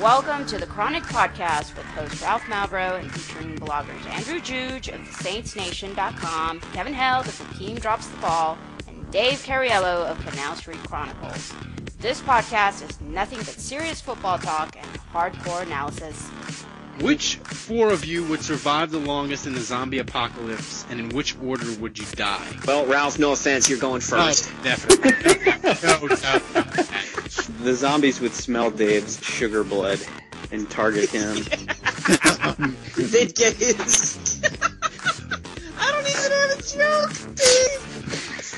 Welcome to the Chronic Podcast with host Ralph Malbrough and featuring bloggers Andrew Juge of TheSaintsNation.com, Kevin Held of Hakeem Drops the Ball, and Dave Cariello of Canal Street Chronicles. This podcast is nothing but serious football talk and hardcore analysis. Which four of you would survive the longest in the zombie apocalypse, and in which order would you die? Well, Ralph, no offense, you're going oh, first. Oh, definitely. no, no, no. The zombies would smell Dave's sugar blood and target him. They'd get his. I don't even have a joke, Dave.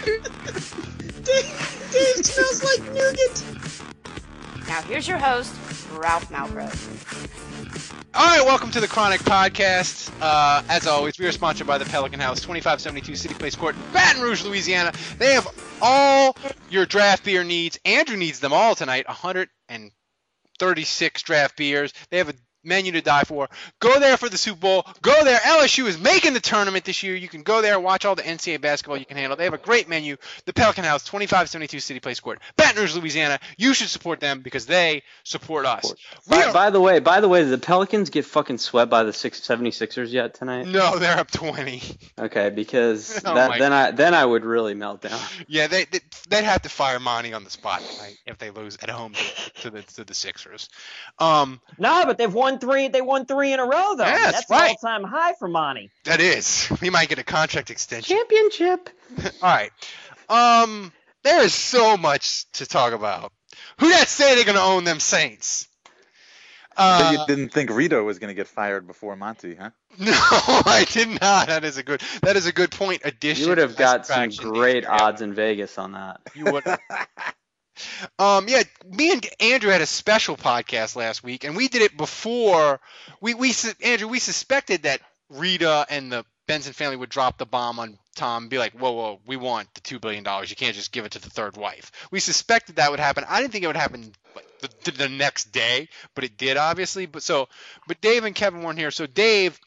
Dave, Dave smells like nougat. Now here's your host, Ralph Malbrough. All right, welcome to the Chronic Podcast. Uh, as always, we are sponsored by the Pelican House, 2572 City Place Court, Baton Rouge, Louisiana. They have all your draft beer needs. Andrew needs them all tonight. 136 draft beers. They have a menu to die for. Go there for the Super Bowl. Go there. LSU is making the tournament this year. You can go there, watch all the NCAA basketball you can handle. They have a great menu. The Pelican House, 2572 City Place Court, Baton Rouge, Louisiana. You should support them because they support us. By, are- by the way, by the way, did the Pelicans get fucking swept by the six, 76ers yet tonight? no, they're up 20. Okay, because Oh that, my then I then I would really melt down. Yeah, they, they they'd have to fire Monty on the spot tonight if they lose at home to, to the to the Sixers. Um, No, but they've won three. They won three in a row, though. Yeah, that's that's right. an all-time high for Monty. that is, we might get a contract extension. Championship. All right. Um, there is so much to talk about. Who that say they're gonna own them Saints? So Uh, you didn't think Rita was going to get fired before Monty, huh? no, I did not. That is a good. That is a good point. Addition. You would have got some great odds in Vegas on that. You would. Um, yeah, me and Andrew had a special podcast last week, and we did it before we we Andrew we suspected that Rita and the Benson family would drop the bomb on Tom, and be like, whoa, whoa, we want the two billion dollars. You can't just give it to the third wife. We suspected that would happen. I didn't think it would happen the, the next day, but it did obviously. But so, but Dave and Kevin weren't here. So Dave,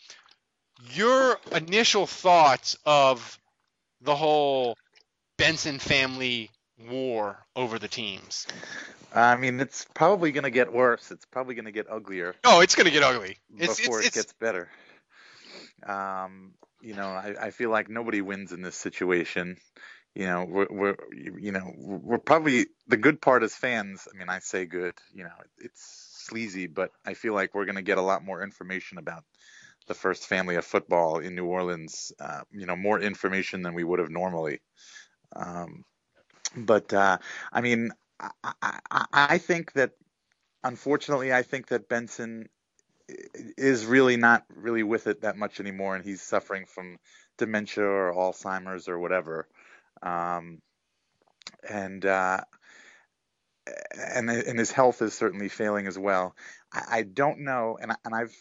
your initial thoughts of the whole Benson family war over the teams. I mean, it's probably going to get worse. It's probably going to get uglier Oh, it's gonna get ugly. It's before it's, it gets better. Um, you know, I, I feel like nobody wins in this situation. You know, we're, we're you know we're probably the good part as fans. I mean, I say good. You know, it's sleazy, but I feel like we're going to get a lot more information about the first family of football in New Orleans. Uh, you know, more information than we would have normally. Um, but uh, I mean, I, I, I think that unfortunately, I think that Benson is really not really with it that much anymore, and he's suffering from dementia or Alzheimer's or whatever. Um, and uh, and and his health is certainly failing as well. I, I don't know, and I, and I've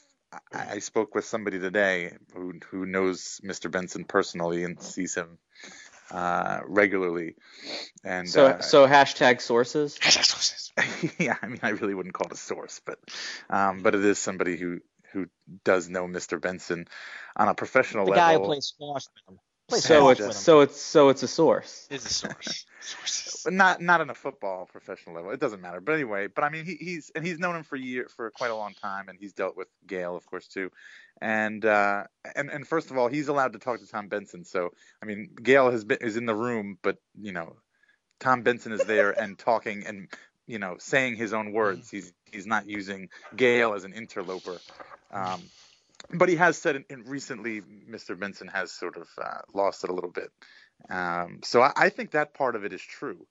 I, I spoke with somebody today who who knows Mr. Benson personally and sees him uh, regularly. And So uh, so hashtag sources. Hashtag sources. yeah, I mean, I really wouldn't call it a source, but um, but it is somebody who who does know Mr. Benson on a professional level. The guy who plays squash with him. Plays So it's with so it's so it's a source. is a source. Sources. Not not on a football professional level. It doesn't matter. But anyway, but I mean, he, he's and he's known him for year for quite a long time, and he's dealt with Gail, of course, too. And uh, and and first of all, he's allowed to talk to Tom Benson. So I mean, Gail has been is in the room, but you know, Tom Benson is there and talking and you know saying his own words. He's he's not using Gail as an interloper. Um, but he has said in, in recently, Mr. Benson has sort of uh, lost it a little bit. Um, so I, I think that part of it is true.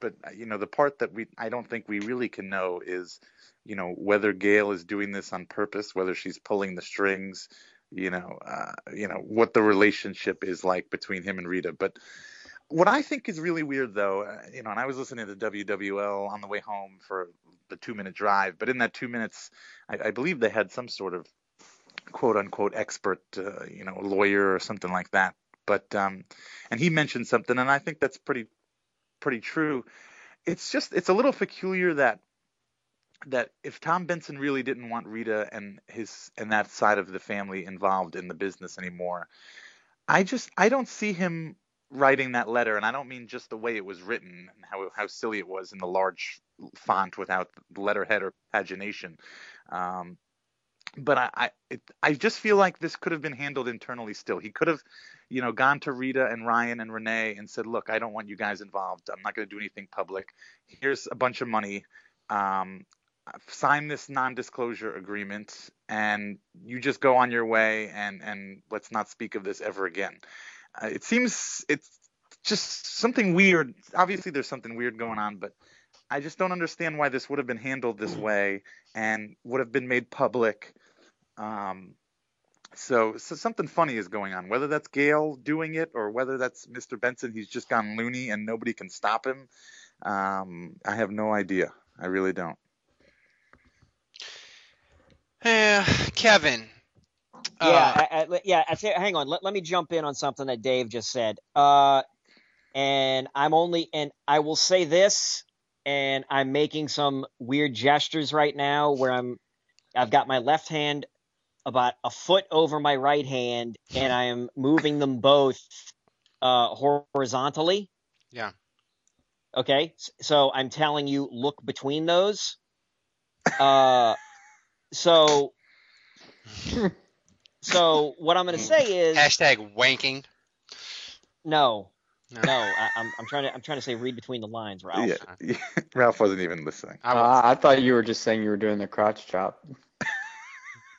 But uh, you know, the part that we I don't think we really can know is, you know, whether Gail is doing this on purpose, whether she's pulling the strings, you know, uh, you know what the relationship is like between him and Rita. But what I think is really weird, though, uh, you know, and I was listening to WWL on the way home for the two minute drive, but in that two minutes, I, I believe they had some sort of quote unquote expert, uh, you know, lawyer or something like that. But um, and he mentioned something, and I think that's pretty pretty true. It's just it's a little peculiar that that if Tom Benson really didn't want Rita and his and that side of the family involved in the business anymore, I just I don't see him writing that letter, and I don't mean just the way it was written and how how silly it was in the large font without letterhead or pagination. Um, but I I, it, I just feel like this could have been handled internally still. He could have, you know, gone to Rita and Ryan and Renee and said, "Look, I don't want you guys involved. I'm not going to do anything public. Here's a bunch of money. Um, sign this non-disclosure agreement, and you just go on your way, and and let's not speak of this ever again." Uh, it seems it's just something weird. Obviously, there's something weird going on, but I just don't understand why this would have been handled this way and would have been made public. Um, so, so something funny is going on. Whether that's Gail doing it or whether that's Mr. Benson, he's just gone loony and nobody can stop him. Um, I have no idea. I really don't. Eh, Kevin. Yeah, uh, I, I, yeah. I say, hang on. Let, let me jump in on something that Dave just said. Uh, and I'm only, and I will say this, and I'm making some weird gestures right now where I'm, I've got my left hand about a foot over my right hand, and I am moving them both uh, horizontally. Yeah. Okay. So I'm telling you, look between those. Uh, so, so what I'm going to say is hashtag wanking. no, No. no. I, I'm, I'm trying to, I'm trying to say read between the lines, Ralph. Yeah, yeah, Ralph wasn't even listening. I Uh, was. I thought you were just saying you were doing the crotch chop.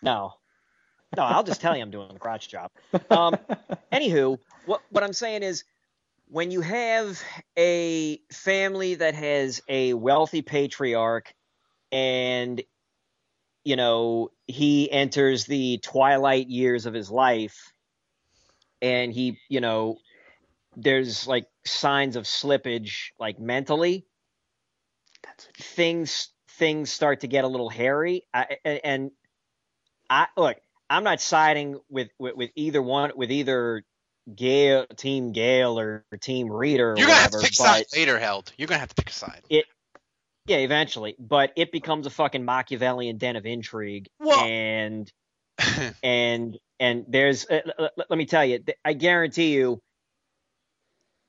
No, no. I'll just tell you I'm doing the crotch job. Um, anywho, what what I'm saying is, when you have a family that has a wealthy patriarch, and you know he enters the twilight years of his life, and he, you know, there's like signs of slippage, like mentally. Things things start to get a little hairy, I, and I look. I'm not siding with, with, with either one, with either Gail, Team Gail or Team Rita or You're gonna have to whatever. pick a side later, Held. You're gonna have to pick a side. yeah, eventually. But it becomes a fucking Machiavellian den of intrigue, Well- and and and there's. Uh, l- l- let me tell you, th- I guarantee you.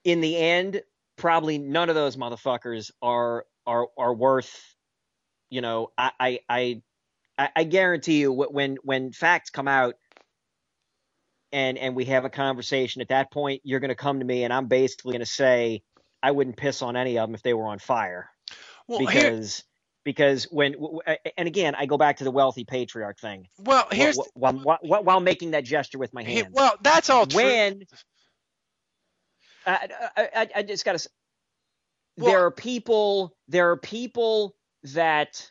In the end, probably none of those motherfuckers are are are worth. You know, I I I, I- I guarantee you when when facts come out. And, and we have a conversation. At that point, you're going to come to me, and I'm basically going to say, I wouldn't piss on any of them if they were on fire well, here, because because when and again I go back to the wealthy patriarch thing well, here's while, while, while, while making that gesture with my hand. well, that's all true. when I, I, I- I just gotta. Well- there are people. There are people that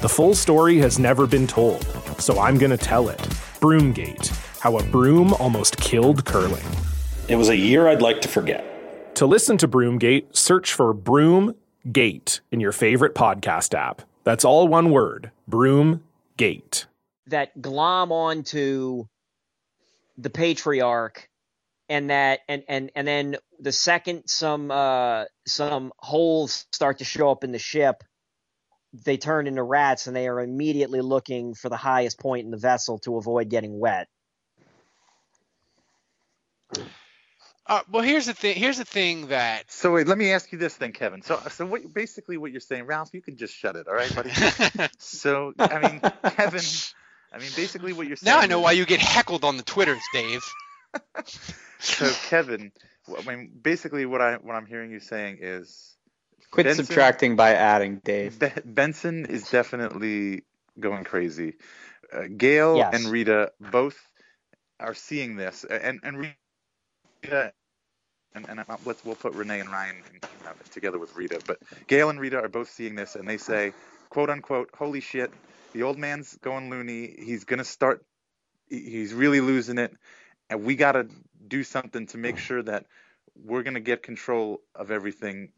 The full story has never been told, so I'm going to tell it. Broomgate How a Broom Almost Killed Curling. It was a year I'd like to forget. To listen to Broomgate, search for Broomgate in your favorite podcast app. That's all one word Broomgate. that glom onto the patriarch and that and and and then the second some uh some holes start to show up in the ship they turn into rats and they are immediately looking for the highest point in the vessel to avoid getting wet Uh, well, here's the thing. Here's the thing that. So wait, let me ask you this then, Kevin. So, so what, basically, what you're saying, Ralph, you can just shut it, all right, buddy? so, I mean, Kevin, I mean, basically, what you're saying. Now I know why you get heckled on the Twitters, Dave. So, Kevin, I mean, basically, what I what I'm hearing you saying is. Quit Benson- subtracting by adding, Dave. Be- Benson is definitely going crazy. Uh, Gail Yes. and Rita both are seeing this, and and Rita, and, and let's we'll put Renee and Ryan in, uh, together with Rita, but Gail and Rita are both seeing this, and they say, "quote unquote," "Holy shit, the old man's going loony. He's gonna start. He's really losing it, and we gotta do something to make sure that we're gonna get control of everything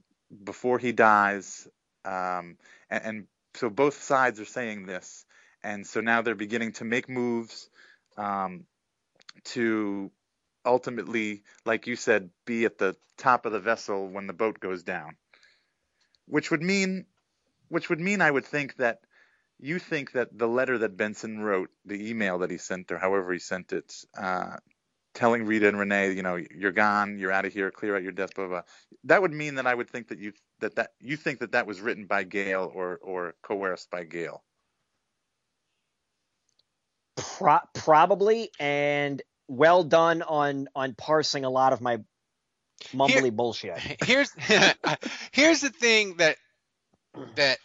before he dies." Um, and, and so both sides are saying this, and so now they're beginning to make moves um, to ultimately, like you said, be at the top of the vessel when the boat goes down. Which would mean, which would mean, I would think that you think that the letter that Benson wrote, the email that he sent, or however he sent it, uh, telling Rita and Renee, you know, you're gone, you're out of here, clear out your desk, blah, blah, blah. That would mean that I would think that you that that you think that that was written by Gail or or coerced by Gail. Pro- probably and well done on on parsing a lot of my mumbly bullshit Here's here's the thing that that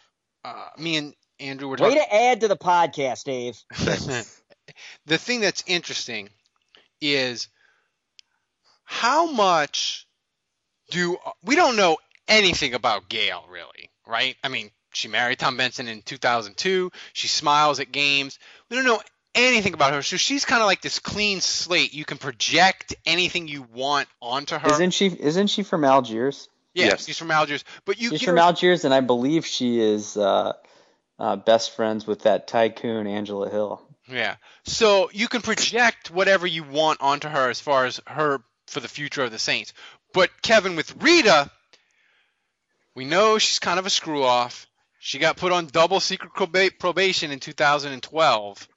uh, me and Andrew were way to add to the podcast dave the thing that's interesting is how much do we don't know anything about Gail really, right? I mean, she married Tom Benson in 2002. She smiles at games. We don't know anything about her, so she's kind of like this clean slate. You can project anything you want onto her. Isn't she? Isn't she from Algiers? yeah, she's from Algiers, but you She's give from her- Algiers, and I believe she is uh, uh, best friends with that tycoon Angela Hill. Yeah. So you can project whatever you want onto her as far as her for the future of the Saints. But Kevin, with Rita, we know she's kind of a screw off. She got put on double secret probation in 2012.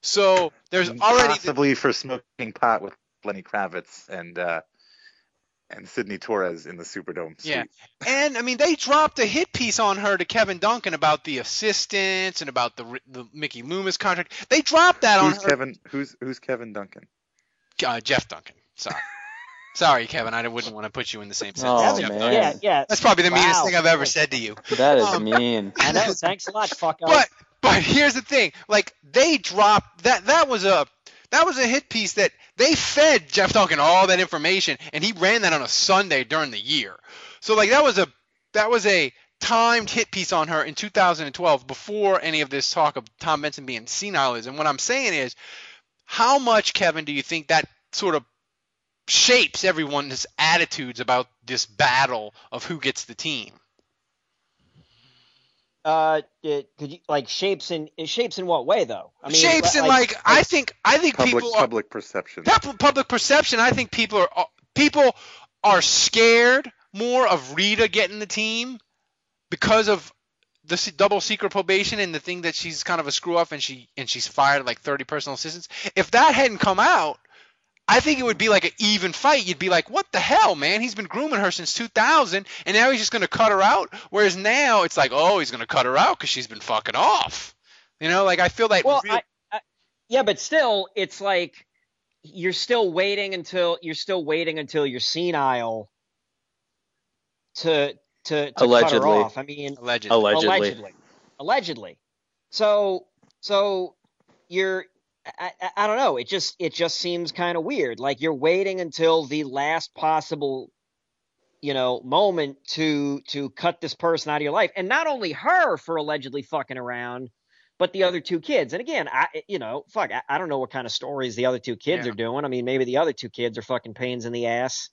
So there's already possibly for smoking pot with Lenny Kravitz and uh, and Sidney Torres in the Superdome. Yeah. And I mean, they dropped a hit piece on her to Kevin Duncan about the assistants and about the the Mickey Loomis contract. They dropped that on Who's her. Kevin? Who's who's Kevin Duncan? Uh, Jeff Duncan. Sorry. Sorry, Kevin. I wouldn't want to put you in the same sentence. Oh, man. Yeah yeah That's probably the meanest thing I've ever said to you. That is Um, mean. i know thanks a lot fuck But but here's the thing. Like they dropped that that was a that was a hit piece that they fed Jeff Duncan all that information and he ran that on a Sunday during the year. So like that was a that was a timed hit piece on her in 2012 before any of this talk of Tom Benson being senile is. And what I'm saying is how much Kevin do you think that sort of shapes everyone's attitudes about this battle of who gets the team? Uh it, could you like shapes in it shapes in what way though i mean shapes in like, I think I think Public people are public perception. Pub- public perception. I think people are people are scared more of Rita getting the team because of the double secret probation and the thing that she's kind of a screw up and she and she's fired like 30 personal assistants. If that hadn't come out, I think it would be like an even fight. You'd be like, "What the hell, man? He's been grooming her since 2000, and now he's just going to cut her out." Whereas now it's like, "Oh, he's going to cut her out because she's been fucking off." You know, like I feel like well real- I, I, yeah but still it's like you're still waiting until you're still waiting until you're senile to to, to cut her off i mean allegedly. Allegedly. allegedly allegedly so so you're I, I, I don't know. It just it just seems kind of weird. Like you're waiting until the last possible you know moment to to cut this person out of your life. And not only her for allegedly fucking around but the other two kids. And again i you know fuck i, I don't know what kind of stories the other two kids Yeah. are doing. I mean maybe the other two kids are fucking pains in the ass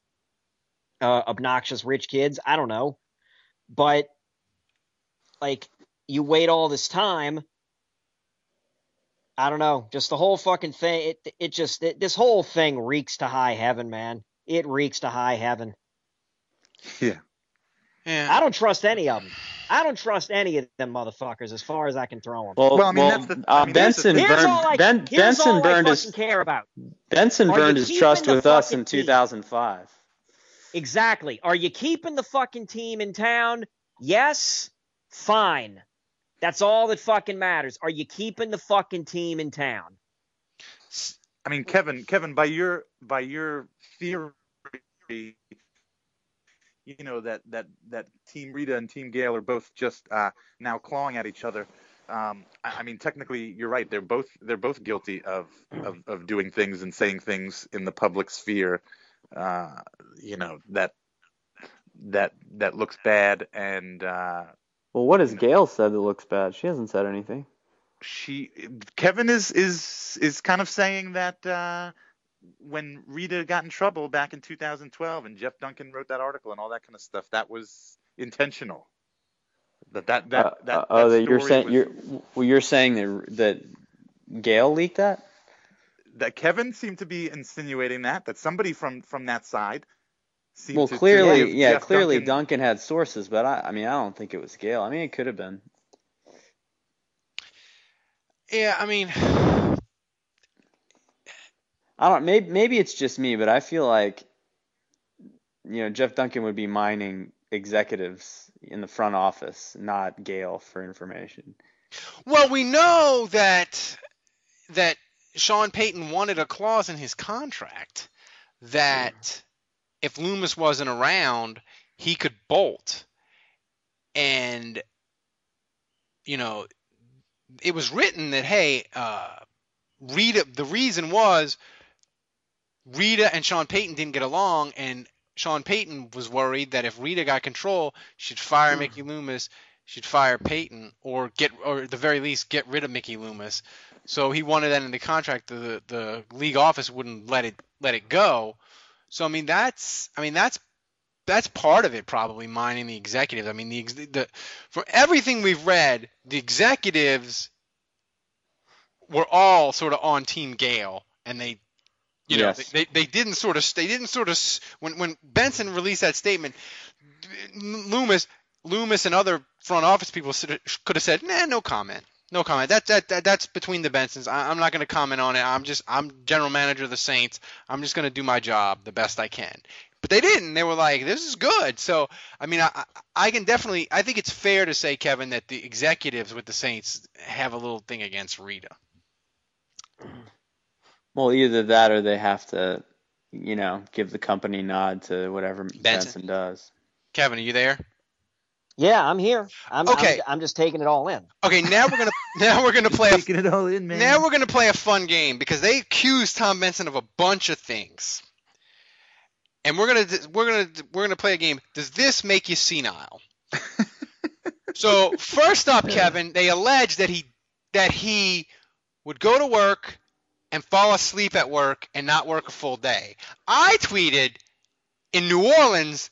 uh obnoxious rich kids. I don't know. But like you wait all this time I don't know. Just the whole fucking thing. It it just it, this whole thing reeks to high heaven, man. It reeks to high heaven. Yeah. Yeah. I don't trust any of them. I don't trust any of them motherfuckers as far as I can throw them. Well, Well, I mean, well, that's the- uh, I mean, here's Benson thing. Here's burned I, ben, here's Benson all burned I his care about. Benson Are burned his trust with us fucking in team? 2005. Exactly. Are you keeping the fucking team in town? Yes. Fine. That's all that fucking matters. Are you keeping the fucking team in town? I mean, Kevin, Kevin, by your by your theory, you know that that that Team Rita and Team Gale are both just uh, now clawing at each other. Um, I, I mean, technically, you're right. They're both they're both guilty of of, of doing things and saying things in the public sphere. Uh, you know that that that looks bad, and uh, Well, what has Gail said that looks bad? She hasn't said anything. she Kevin is is is kind of saying that uh, when Rita got in trouble back in 2012 and Jeff Duncan wrote that article and all that kind of stuff, that was intentional. That that that Uh, that, uh, oh, that that you're saying was- you're well, you're saying that that Gail leaked that. that Kevin seemed to be insinuating that that somebody from from that side. Seemed Well, to, to clearly, give yeah, Jeff clearly Duncan, Duncan had sources, but I, I mean, I don't think it was Gail. I mean, it could have been. Yeah, I mean, I don't. Maybe maybe it's just me, but I feel like, you know, Jeff Duncan would be mining executives in the front office, not Gail, for information. well, we know that that Sean Payton wanted a clause in his contract that if Loomis wasn't around, he could bolt. And you know, it was written that hey, uh, Rita. The reason was Rita and Sean Payton didn't get along, and Sean Payton was worried that if Rita got control, she'd fire Mickey Loomis, she'd fire Payton, or get, or at the very least, get rid of Mickey Loomis. So he wanted that in the contract. The the league office wouldn't let it let it go. So I mean that's I mean that's that's part of it probably mining the executives. I mean the the for everything we've read, the executives were all sort of on Team Gale, and they you know Yes. they, they didn't sort of they didn't sort of when when Benson released that statement, Loomis Loomis and other front office people could have said nah no comment. No comment. That, that, that that's between the Bensons. I, I'm not going to comment on it. I'm just I'm general manager of the Saints. I'm just going to do my job the best I can. But they didn't. They were like, this is good. So I mean, I I- I can definitely. I think it's fair to say, Kevin, that the executives with the Saints have a little thing against Rita. Well, either that or they have to, you know, give the company nod to whatever Benson, does. Kevin, are you there? Yeah, I'm here. I'm, Okay. I'm, I'm just taking it all in. Okay, now we're gonna now we're gonna play a it all in, man. Now we're gonna play a fun game because they accused Tom Benson of a bunch of things, and we're gonna we're gonna we're gonna play a game. Does this make you senile? so first up, Kevin, they allege that he that he would go to work and fall asleep at work and not work a full day. I tweeted in New Orleans.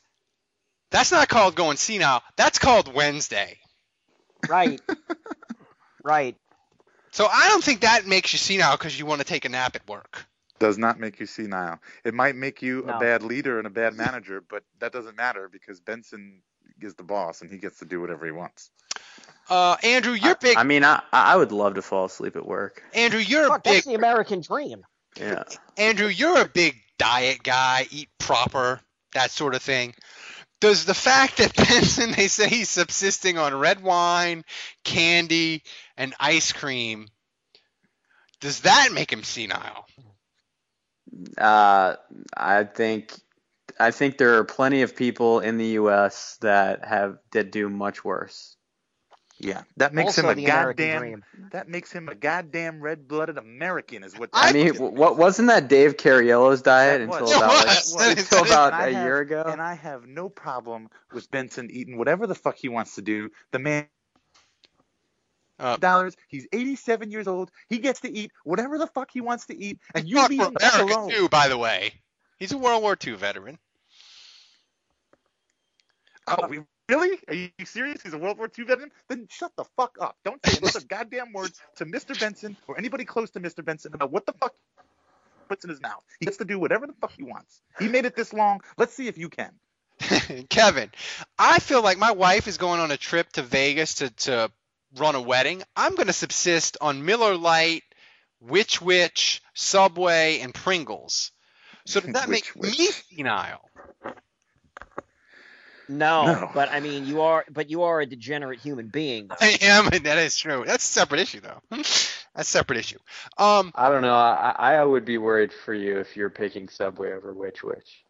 That's not called going senile. That's called Wednesday. Right. right. So I don't think that makes you senile because you want to take a nap at work. does not make you senile. It might make you No. a bad leader and a bad manager, but that doesn't matter because Benson is the boss and he gets to do whatever he wants. Uh, Andrew, you're big. I mean, I I would love to fall asleep at work. Andrew, you're a big. that's the American dream. Yeah. Andrew, you're a big diet guy. Eat proper, that sort of thing. Does the fact that Benson they say he's subsisting on red wine, candy, and ice cream, does that make him senile? Uh, I think I think there are plenty of people in the U.S. that have that do much worse. Yeah, that makes Also him a goddamn. dream. That makes him a goddamn red-blooded American, is what. I mean, what wasn't that Dave Cariello's diet That until was. about It like, was. Until that is- about And I a have- year ago? And I have no problem with Benson eating whatever the fuck he wants to do. The man. Uh, Dollars. He's 87 years old. He gets to eat whatever the fuck he wants to eat, and you leave him America alone. too, by the way. He's a World War II veteran. Oh, we Really? Are you serious? He's a World War II veteran? Then shut the fuck up. Don't say another goddamn word to Mr. Benson or anybody close to Mr. Benson about what the fuck puts in his mouth. He gets to do whatever the fuck he wants. He made it this long. Let's see if you can. Kevin, I feel like my wife is going on a trip to Vegas to, to run a wedding. I'm going to subsist on Miller Lite, Which Wich, Subway, and Pringles. So does that make me senile? No, No. but I mean, you are, but you are a degenerate human being. Though. I am, and that is true. That's a separate issue, though. That's a separate issue. Um, I don't know. I, I would be worried for you if you're picking Subway over Which Wich.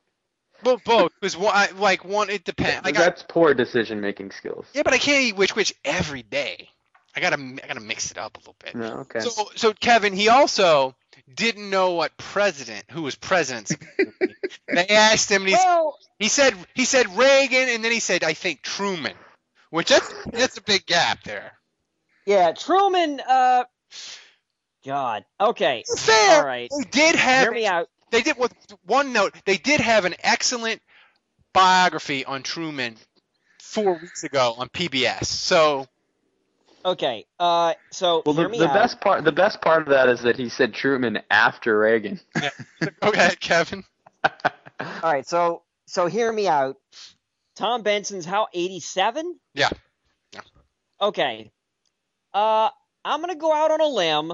Well, both because one, I- like one, it depends. I got, That's poor decision making skills. yeah, but I can't eat Which Wich every day. I gotta, I gotta mix it up a little bit. No, okay. So, so Kevin, he also didn't know what president, who was president. they asked him, and he's, he said, he said Reagan, and then he said, I think Truman, which that's that's a big gap there. Yeah, Truman. Uh, God. Okay. Fair. All right. They did have. Hear me out. They did with one note. They did have an excellent biography on Truman four weeks ago on PBS. So Okay. Uh, so Well, hear the, me the out. best part the best part of that is that he said Truman after Reagan. go ahead, Kevin. All right. So, so hear me out. Tom Benson's how 87? Yeah. Okay. Uh, I'm gonna go out on a limb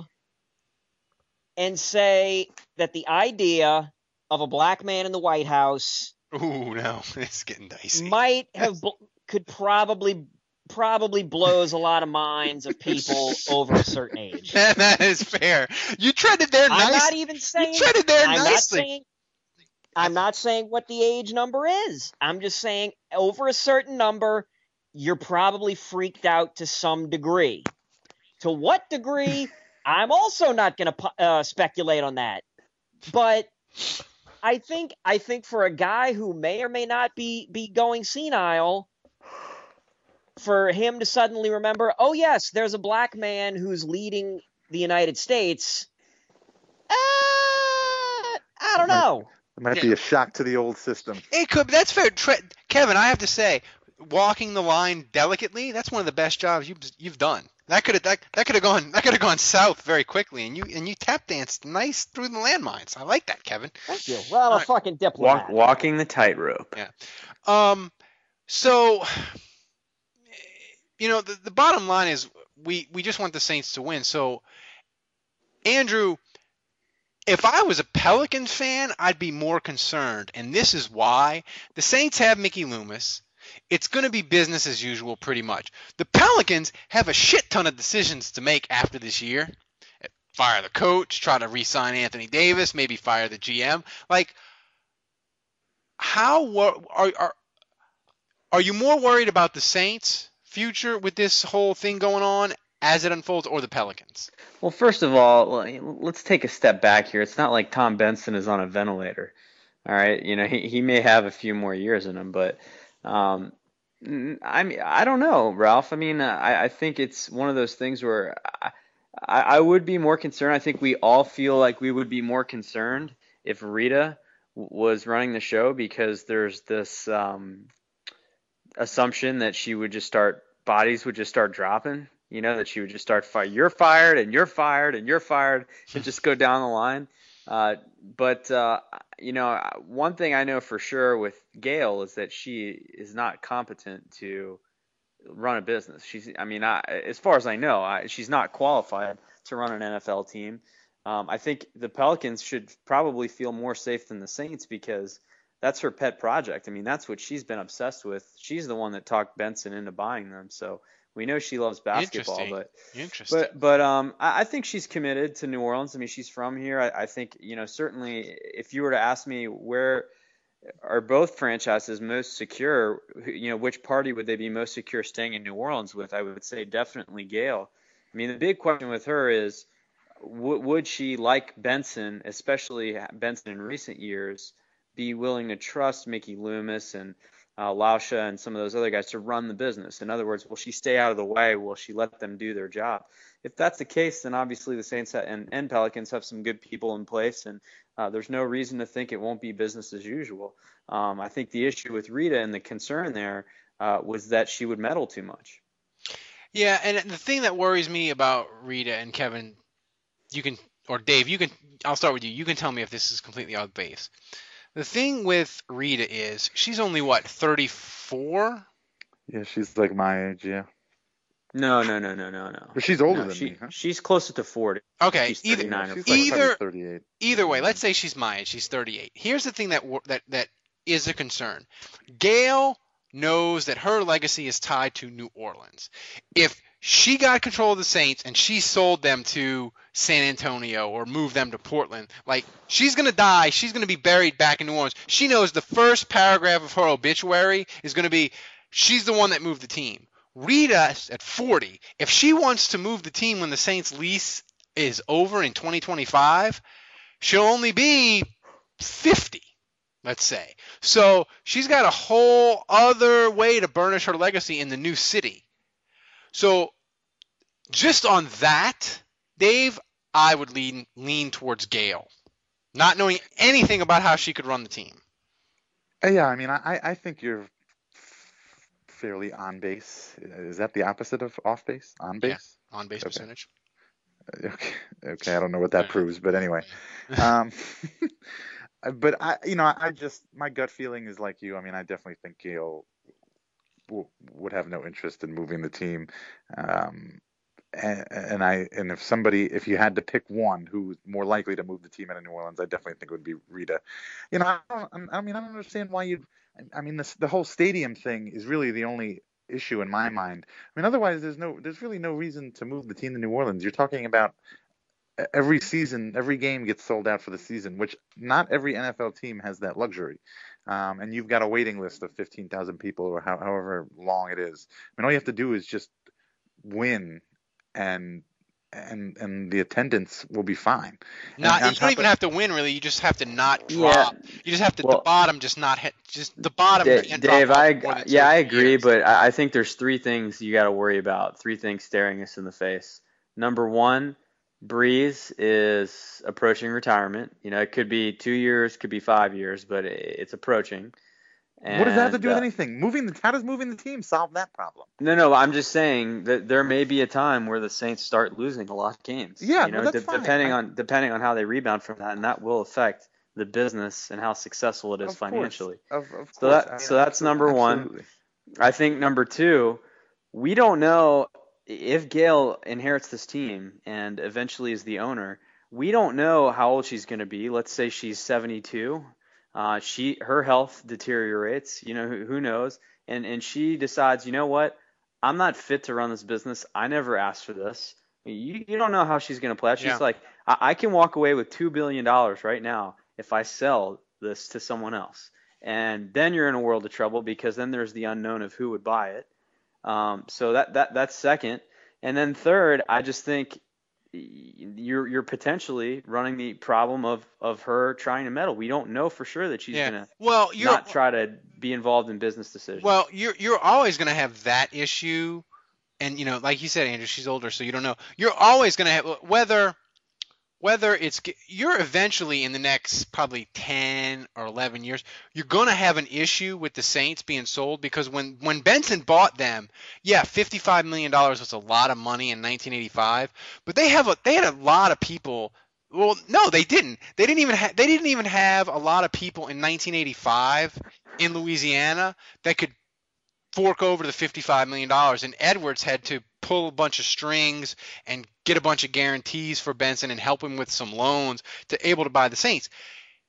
and say that the idea of a black man in the White House Ooh, no, it's getting dicey. might have bl- could probably probably blows a lot of minds of people over a certain age. that is fair. You treaded there nicely. I'm not even saying. You treaded there I'm not nicely. saying. I'm not saying what the age number is. I'm just saying over a certain number, you're probably freaked out to some degree. To what degree? I'm also not going to uh, speculate on that. But I think I think for a guy who may or may not be be going senile, for him to suddenly remember, oh yes, there's a black man who's leading the United States. Uh, I don't know. It might be a shock to the old system. It could. That's fair. Tre- Kevin, I have to say, walking the line delicately, that's one of the best jobs you've you've done. That could have that, that could have gone that could have gone south very quickly, and you and you tap danced nice through the landmines. I like that, Kevin. Thank you. Well, I'm a fucking diplomat. Walk, walking the tightrope. Yeah. Um. So, you know, the the bottom line is we we just want the Saints to win. So, Andrew, if I was a Pelicans fan, I'd be more concerned, and this is why the Saints have Mickey Loomis. It's going to be business as usual, pretty much. The Pelicans have a shit ton of decisions to make after this year. Fire the coach, try to re-sign Anthony Davis, maybe fire the GM. Like, how are are are you more worried about the Saints' future with this whole thing going on as it unfolds, or the Pelicans? Well, first of all, let's take a step back here. It's not like Tom Benson is on a ventilator. All right, you know he he may have a few more years in him, but um, I mean I don't know, Ralph. I mean I I think it's one of those things where I, I I would be more concerned. I think we all feel like we would be more concerned if Rita was running the show because there's this um, assumption that she would just start bodies would just start dropping. You know that she would just start fire. You're fired, and you're fired, and you're fired, and just go down the line. Uh, but uh, you know, one thing I know for sure with Gail is that she is not competent to run a business. She's, I mean, I, as far as I know, I, she's not qualified to run an NFL team. Um, I think the Pelicans should probably feel more safe than the Saints because that's her pet project. I mean, that's what she's been obsessed with. She's the one that talked Benson into buying them. So we know she loves basketball, Interesting. but Interesting. but but um, I, I think she's committed to New Orleans. I mean, she's from here. I, I think you know certainly if you were to ask me where are both franchises most secure, you know, which party would they be most secure staying in New Orleans with? I would say definitely Gail. I mean, the big question with her is w- would she like Benson, especially Benson in recent years, be willing to trust Mickey Loomis and uh, Lauscha and some of those other guys to run the business? In other words, will she stay out of the way? Will she let them do their job? If that's the case, then obviously the Saints and, and Pelicans have some good people in place, and uh, there's no reason to think it won't be business as usual. Um, I think the issue with Rita and the concern there uh, was that she would meddle too much. Yeah, and the thing that worries me about Rita and Kevin, you can or Dave, you can. I'll start with you. You can tell me if this is completely off base. The thing with Rita is she's only what 34. Yeah, she's like my age. Yeah. No, no, no, no, no, no. But she's older No, than she, me, huh? She's closer to 40. Okay, She's either or She's 40. like either 38. either way, let's say she's my age. She's 38. Here's the thing that that that is a concern. Gail knows that her legacy is tied to New Orleans. If she got control of the Saints and she sold them to San Antonio or moved them to Portland, like she's gonna die. She's gonna be buried back in New Orleans. She knows the first paragraph of her obituary is gonna be, she's the one that moved the team. Rita at 40, if she wants to move the team when the Saints lease is over in 2025, she'll only be 50, let's say. So she's got a whole other way to burnish her legacy in the new city. So just on that, Dave, I would lean lean towards Gail, not knowing anything about how she could run the team. Uh, yeah, I mean, I, I think you're fairly on base. Is that the opposite of off base? On base? On base Okay. percentage. Okay. Okay. I don't know what that proves, but anyway. Um, but I, you know, I just my gut feeling is like you. I mean, I definitely think Gail w- would have no interest in moving the team. Um, and, and I and if somebody if you had to pick one who's more likely to move the team out of New Orleans, I definitely think it would be Rita. You know, I don't, I mean, I don't understand why you. I mean, this the whole stadium thing is really the only issue in my mind. I mean, otherwise, there's no, there's really no reason to move the team to New Orleans. You're talking about every season, every game gets sold out for the season, which not every NFL team has that luxury. Um, and you've got a waiting list of 15,000 people or how, however long it is. I mean, all you have to do is just win, and and and the attendance will be fine. Not, you don't even of- have to win really. You just have to not drop. Yeah. drop. You just have to the bottom just not hit. Just the bottom. Da- can't Dave, drop I off more than yeah, I agree, years. but I I think there's three things you got to worry about. Three things staring us in the face. Number one, Brees is approaching retirement. You know, it could be two years, could be five years, but it- it's approaching. what does that have to And, do with uh, anything? Moving the how does moving the team solve that problem? No, no, I'm just saying that there may be a time where the Saints start losing a lot of games. Yeah, you know, well, that's de- fine. depending I- on depending on how they rebound from that, and that will affect the business and how successful it is Of course. financially. Of, of So course. that I- so that's number one. absolutely. I think number two, we don't know if Gail inherits this team and eventually is the owner. We don't know how old she's going to be. Let's say she's 72. Uh, she her health deteriorates. You know who, who knows? And and she decides, you know what? I'm not fit to run this business. I never asked for this. You you don't know how she's going to play. She's Yeah. like, I, I can walk away with two billion dollars right now if I sell this to someone else. And then you're in a world of trouble because then there's the unknown of who would buy it. Um, so that that that's second. And then third, I just think you're you're potentially running the problem of of her trying to meddle. We don't know for sure that she's Yeah. gonna Well, you're not try to be involved in business decisions. Well, you're you're always going to have that issue, and you know, like you said, Andrew, she's older, so you don't know. You're always going to have whether whether it's you're eventually in the next probably 10 or 11 years you're going to have an issue with the Saints being sold because when when Benson bought them yeah 55 million dollars was a lot of money in 1985 but they have a they had a lot of people well no they didn't. They didn't even ha- they didn't even have a lot of people in 1985 in Louisiana that could fork over the 55 million dollars and Edwards had to pull a bunch of strings and get a bunch of guarantees for Benson and help him with some loans to able to buy the Saints.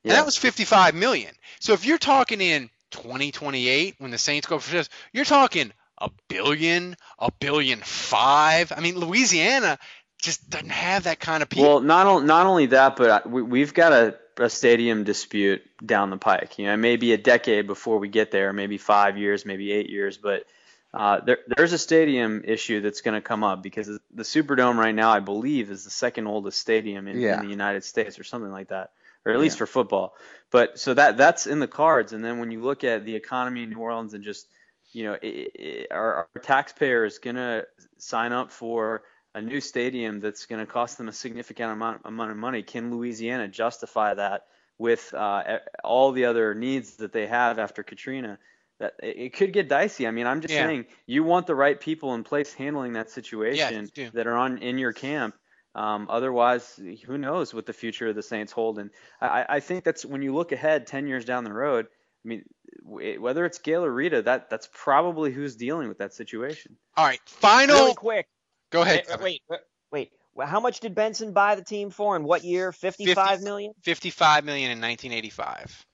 And that was 55 million. So if you're talking in 2028 when the Saints go for this, you're talking a billion, a billion five. I mean, Louisiana just doesn't have that kind of people. Well, not not only that, but we, we've got a, a stadium dispute down the pike. You know, maybe a decade before we get there, maybe five years, maybe eight years, but uh, there, there's a stadium issue that's going to come up because the Superdome right now, I believe, is the second oldest stadium in, Yeah. in the United States or something like that, or at least for football. But so that that's in the cards. And then when you look at the economy in New Orleans and just you know, i i our, our taxpayer is going to sign up for a new stadium that's going to cost them a significant amount, amount of money. Can Louisiana justify that with uh, all the other needs that they have after Katrina? that it, could get dicey. I mean, I'm just Yeah. saying you want the right people in place handling that situation do. that are on in your camp. Um, otherwise, who knows what the future of the Saints hold? And I, I- think that's when you look ahead ten years down the road. I mean, whether it's Gail or Rita, that that's probably who's dealing with that situation. All right, final. Really quick. Go ahead. Wait, wait, wait, wait. Well, How much did Benson buy the team for? In what year? Fifty-five million. Fifty-five million in 1985.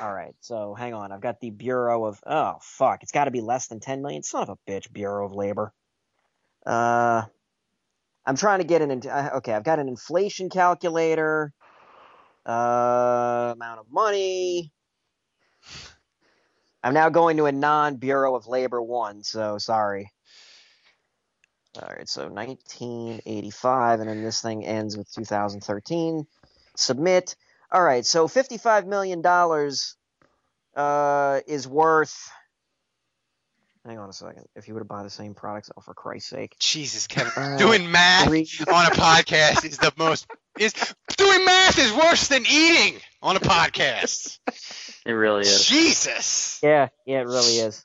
All right. So hang on. I've got the Bureau of. Oh fuck! It's got to be less than ten million. Son of a bitch, Bureau of Labor. Uh, I'm trying to get an. uh, Okay, I've got an inflation calculator. Uh, amount of money. I'm now going to a non-Bureau of Labor one. So sorry. All right, so 1985, and then this thing ends with 2013. Submit. All right, so 55 million dollars uh, is worth. Hang on a second. If you were to buy the same products, oh, for Christ's sake! Jesus, Kevin, Uh, doing math three- on a podcast is the most. Is doing math is worse than eating on a podcast. It really is. Jesus, Yeah, yeah, it really is.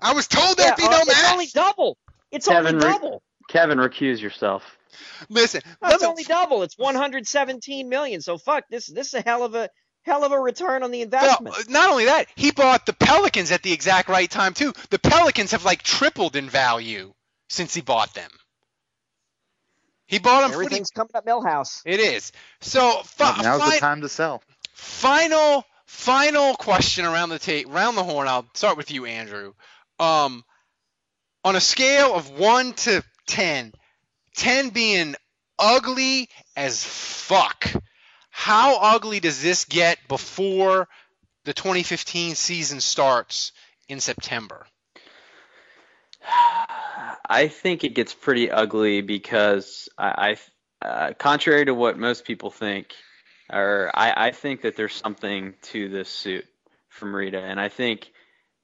I was told Yeah, there'd be uh, no it's math. only double. It's Kevin, only re- double. Kevin, recuse yourself. Listen, It's only double. It's 117 million. So fuck this. This is a hell of a hell of a return on the Well, investment. not only that, he bought the Pelicans at the exact right time too. The Pelicans have like tripled in value since he bought them. He bought them. for the- Everything's coming up Milhouse. It is. So fi- Now's fi- the time to sell. final final question around the ta- around the horn. I'll start with you, Andrew. Um, on a scale of one to ten, ten being ugly as fuck, how ugly does this get before the 2015 season starts in September? I think it gets pretty ugly because I, I uh, contrary to what most people think, or I, I think that there's something to this suit from Rita, and I think,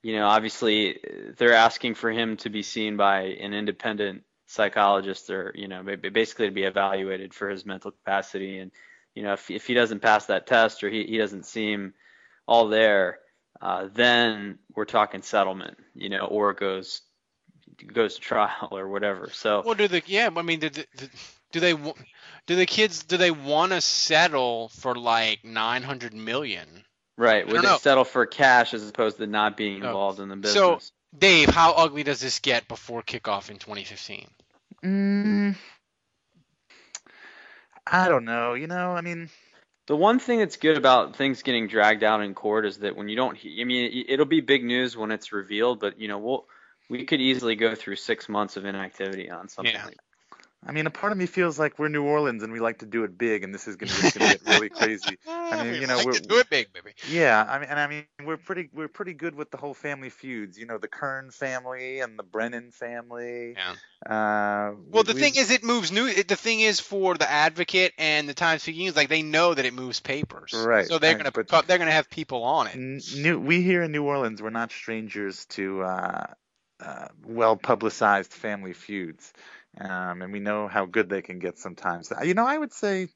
you know, obviously they're asking for him to be seen by an independent psychologist, or you know, basically to be evaluated for his mental capacity, and you know, if if he doesn't pass that test or he, he doesn't seem all there, uh, then we're talking settlement, you know, or it goes goes to trial or whatever. So Well, do the yeah? I mean, do the, do they do the kids do they want to settle for like 900 million? Right, would they settle for cash as opposed to not being No. involved in the business? So, Dave, how ugly does this get before kickoff in 2015? Mm, I don't know. You know, I mean, The one thing that's good about things getting dragged out in court is that when you don't, I mean, it- it'll be big news when it's revealed, but you know, we'll we could easily go through six months of inactivity on something Yeah. like I mean, a part of me feels like we're New Orleans and we like to do it big, and this is going to get really crazy. I mean, you know, like we're, do it big, baby. Yeah, I mean, and I mean, we're pretty, we're pretty good with the whole family feuds. You know, the Kern family and the Brennan family. Yeah. Uh, Well, we- the we- thing is, it moves new. it- The thing is, for the Advocate and the Times Picayune, like they know that it moves papers, Right, So they're right, gonna cut- they're gonna have people on it. New, we here in New Orleans, we're not strangers to uh, uh, well publicized family feuds, um, and we know how good they can get sometimes. Uh, You know, I would say,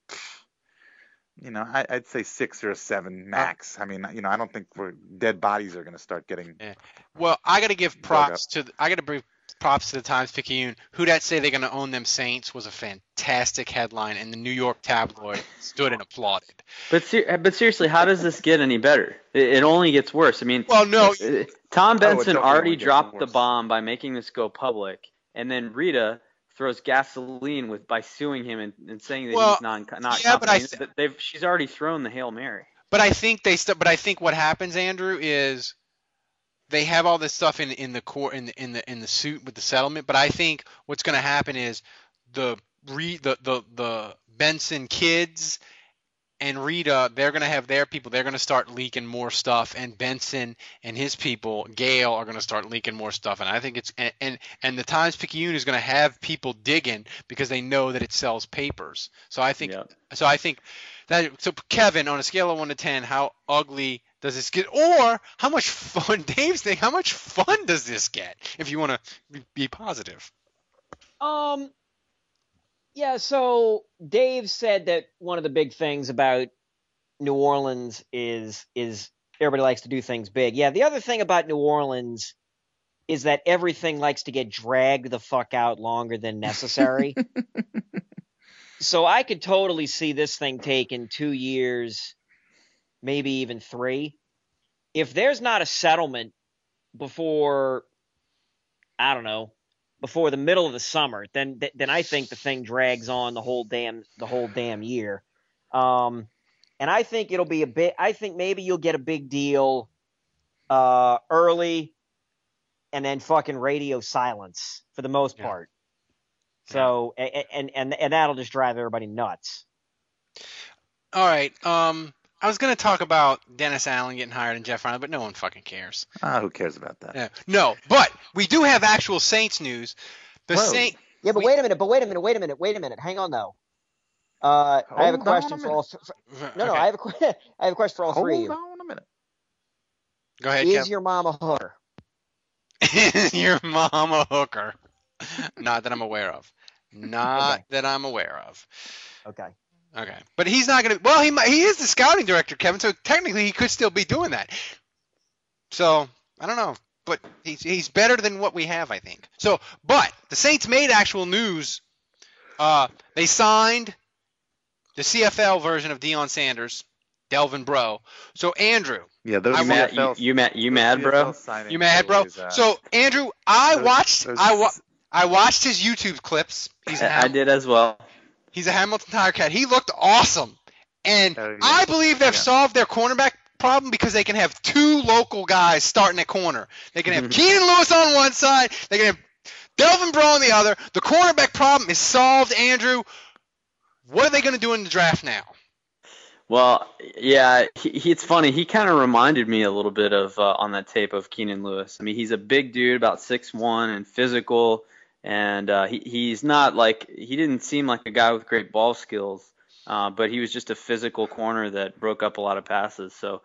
you know, I, I'd say six or a seven max. I mean, you know, I don't think we're dead bodies are going to start getting. Yeah. Well, I got to give props to the, I got to give props to the Times Picayune. Who that say they're going to own them Saints was a fantastic headline, and the New York tabloid stood and applauded. But ser- but seriously, how does this get any better? It, it only gets worse. I mean, Well, no, uh, Tom Oh, Benson definitely already dropped the bomb by making this go public, and then Rita throws gasoline with by suing him and, and saying that Well, he's non not yeah, but I they've she's already thrown the hail mary. But I think they st- but I think what happens, Andrew, is they have all this stuff in in the court in the in the in the suit with the settlement. But I think what's going to happen is the re the the the Benson kids and Rita, they're going to have their people. They're going to start leaking more stuff, and Benson and his people, Gail, are going to start leaking more stuff. And I think it's and and, and the Times Picayune is going to have people digging because they know that it sells papers. So I think so. I think that so Kevin, on a scale of one to ten, how ugly does this get, or how much fun? Dave's thing, how much fun does this get? If you want to be positive. Um, yeah. So Dave said that one of the big things about New Orleans is is everybody likes to do things big. Yeah, the other thing about New Orleans is that everything likes to get dragged the fuck out longer than necessary. so I could totally see this thing taking two years, maybe even three. If there's not a settlement before, I don't know, before the middle of the summer, then then I think the thing drags on the whole damn the whole damn year. Um, and I think it'll be a bit. I think maybe you'll get a big deal uh, early, and then fucking radio silence for the most part. So a- and and and that'll just drive everybody nuts. All right. Um, I was gonna talk about Dennis Allen getting hired and Jeff Ireland, but no one fucking cares. Ah, who cares about that? Yeah. No, but we do have actual Saints news. The Whoa. Saint. Yeah, but wait a minute. But wait a minute. Wait a minute. Wait a minute. Hang on though. Uh, I have a question a for all. For, no, no. I have a que- I have a question for all three of you. Hold on a minute. Go ahead, Is Kev. your mom a hooker? Is your mom a hooker? Not that I'm aware of. Not that I'm aware of. Okay. Okay, but he's not gonna. Well, he might, he is the scouting director, Kevin. So technically, he could still be doing that. So I don't know, but he's he's better than what we have, I think. So, but the Saints made actual news. Uh, they signed the CFL version of Deion Sanders, Delvin Breaux. So Andrew, Yeah, those I You mad, you, you mad, you mad, bro? You mad, bro? uh, So Andrew, I those- watched those- I wa- I watched his YouTube clips. He's a I, I Ham- did as well. He's a Hamilton Tiger Cat. He looked awesome. And Oh, yeah. I believe they've Yeah. solved their cornerback problem because they can have two local guys starting at corner. They can have Keenan Lewis on one side, they can have Delvin Breaux on the other. The cornerback problem is solved, Andrew. What are they going to do in the draft now? Well, yeah, he, he, it's funny. He kind of reminded me a little bit of uh, on that tape of Keenan Lewis. I mean, he's a big dude, about six one, and physical, and uh, he he's not like he didn't seem like a guy with great ball skills, uh, but he was just a physical corner that broke up a lot of passes. So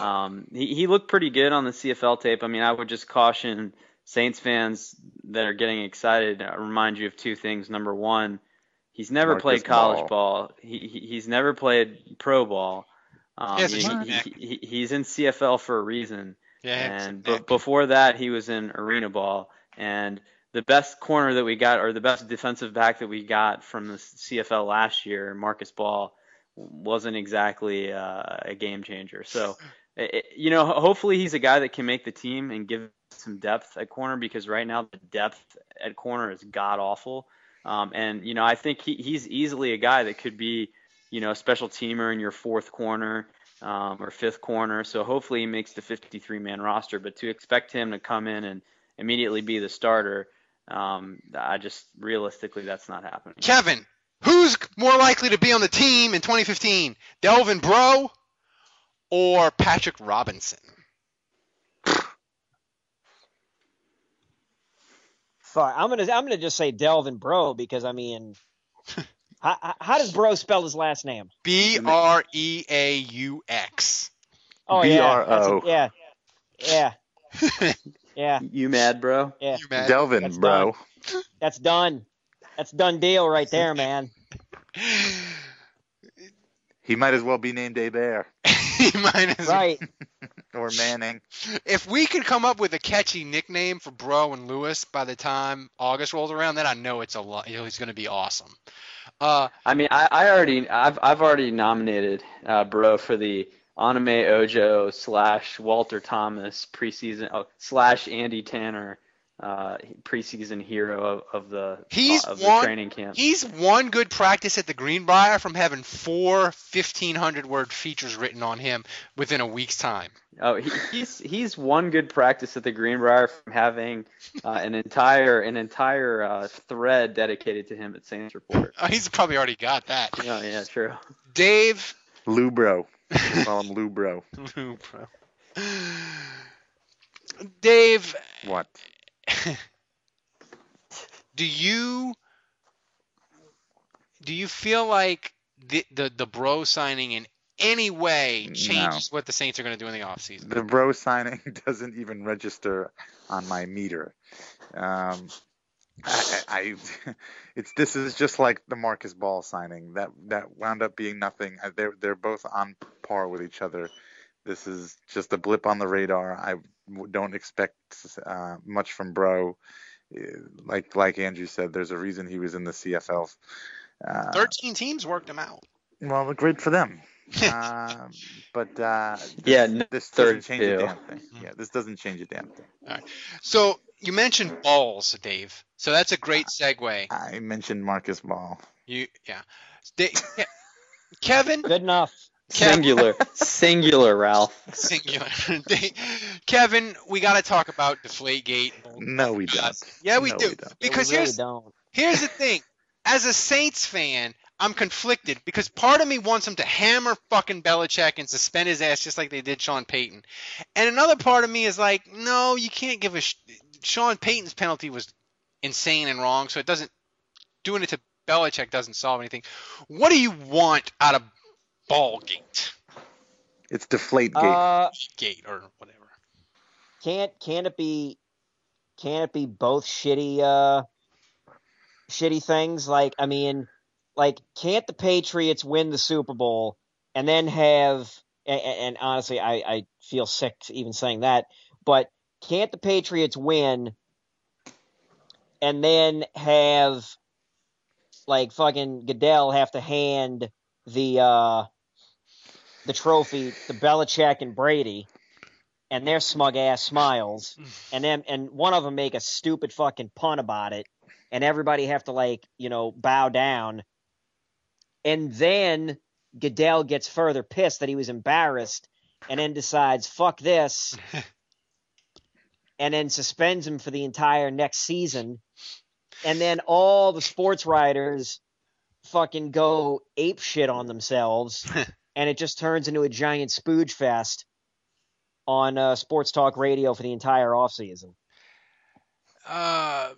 um, he he looked pretty good on the CFL tape. I mean, I would just caution Saints fans that are getting excited. I remind you of two things. Number one. He's never Marcus played college Ball. ball. He, he he's never played pro ball. Um, He has he- he- he's in CFL for a reason. Yeah, and be- before that, he was in arena ball. And the best corner that we got, or the best defensive back that we got from the CFL last year, Marcus Ball, wasn't exactly uh, a game changer. So, it, you know, hopefully he's a guy that can make the team and give some depth at corner because right now the depth at corner is god awful. Um, and you know, I think he, he's easily a guy that could be, you know, a special teamer in your fourth corner um, or fifth corner. So hopefully he makes the 53 man roster. But to expect him to come in and immediately be the starter, um, I just realistically that's not happening. Kevin, who's more likely to be on the team in 2015? Delvin Breaux or Patrick Robinson? Fuck, I'm gonna I'm gonna just say Delvin Breaux because I mean, how, how- how does Breaux spell his last name? B R E A U X. Oh yeah, that's B-R-O. yeah, yeah, yeah, You mad, bro? yeah. You mad? Delvin, That's bro. That's done. That's done deal right there, man. He might as well be named A Bear he might as Right. or Manning. If we could come up with a catchy nickname for Breaux and Lewis by the time August rolls around, then I know it's a lot. You know, he's going to be awesome. Uh, I mean, I, I already, I've, I've already nominated uh, Breaux for the Anime Ojo slash Walter Thomas preseason oh, slash Andy Tanner uh, preseason hero of, of the he's of the one. training camp. He's one good practice at the Greenbrier from having four 1,500 word features written on him within a week's time. Oh, he, he's he's one good practice at the Greenbrier from having uh, an entire an entire uh, thread dedicated to him at Saints Report. Oh, he's probably already got that. Yeah, yeah, true. Dave. Lou Bro. We call him Lou Bro. Lou Bro. Dave, What? do you do you feel like the the, the bro signing in any way changes what the Saints are going to do in the offseason? The Breaux signing doesn't even register on my meter. Um, I, I, it's this is just like the Marcus Ball signing that that wound up being nothing. Uh, They're they're both on par with each other. This is just a blip on the radar. I don't expect uh, much from Breaux. Uh, Like like Andrew said, there's a reason he was in the CFL. Uh, 13 teams worked him out. well, great for them. um, but uh, this, Yeah, no this doesn't 32. change a damn thing. Yeah, this doesn't change a damn thing. All right. So you mentioned balls, Dave. So that's a great segue. I mentioned Marcus Ball. You yeah. Da- Ke- Kevin. Good enough. Singular, singular, Ralph. Singular. Da- Kevin, we got to talk about Deflategate. No, we don't. Uh, yeah, we No, do. we don't. Because we really here's don't. here's the thing. As a Saints fan, I'm conflicted because part of me wants him to hammer fucking Belichick and suspend his ass just like they did Sean Payton, and another part of me is like, no, you can't give a sh- Sean Payton's penalty was insane and wrong, so it doesn't doing it to Belichick doesn't solve anything. What do you want out of Ballgate? It's Deflategate. Uh, Gate or whatever. can't can it be can it be both shitty uh shitty things like i mean like can't the patriots win the super bowl and then have and, and honestly i i feel sick even saying that but can't the patriots win and then have like fucking goodell have to hand the uh the trophy to Belichick and Brady and their smug ass smiles, and then and one of them make a stupid fucking pun about it, and everybody have to like you know bow down, and then Goodell gets further pissed that he was embarrassed, and then decides fuck this, and then suspends him for the entire next season, and then all the sports writers fucking go ape shit on themselves, and it just turns into a giant spooge fest on uh, sports talk radio for the entire offseason. Uh,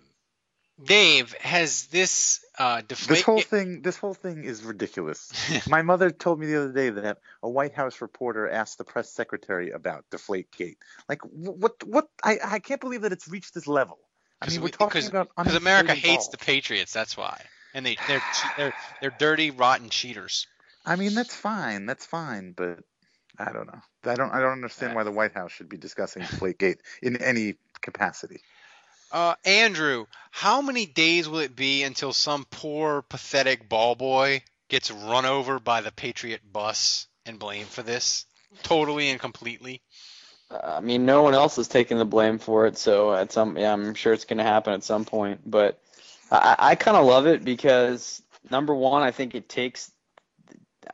Dave, has this uh, This whole thing, this whole thing is ridiculous. My mother told me the other day that a White House reporter asked the press secretary about Deflategate. Like, what? What? I, I can't believe that it's reached this level. I mean, we're talking about because America hates balls. the Patriots. That's why, and they they're they're they're dirty, rotten cheaters. I mean, that's fine. That's fine, but I don't know. I don't. I don't understand why the White House should be discussing Deflategate in any capacity. Uh, Andrew, how many days will it be until some poor, pathetic ball boy gets run over by the Patriot bus and blamed for this, totally and completely? I mean, no one else is taking the blame for it, so at some, yeah, I'm sure it's going to happen at some point. But I, I kind of love it because number one, I think it takes.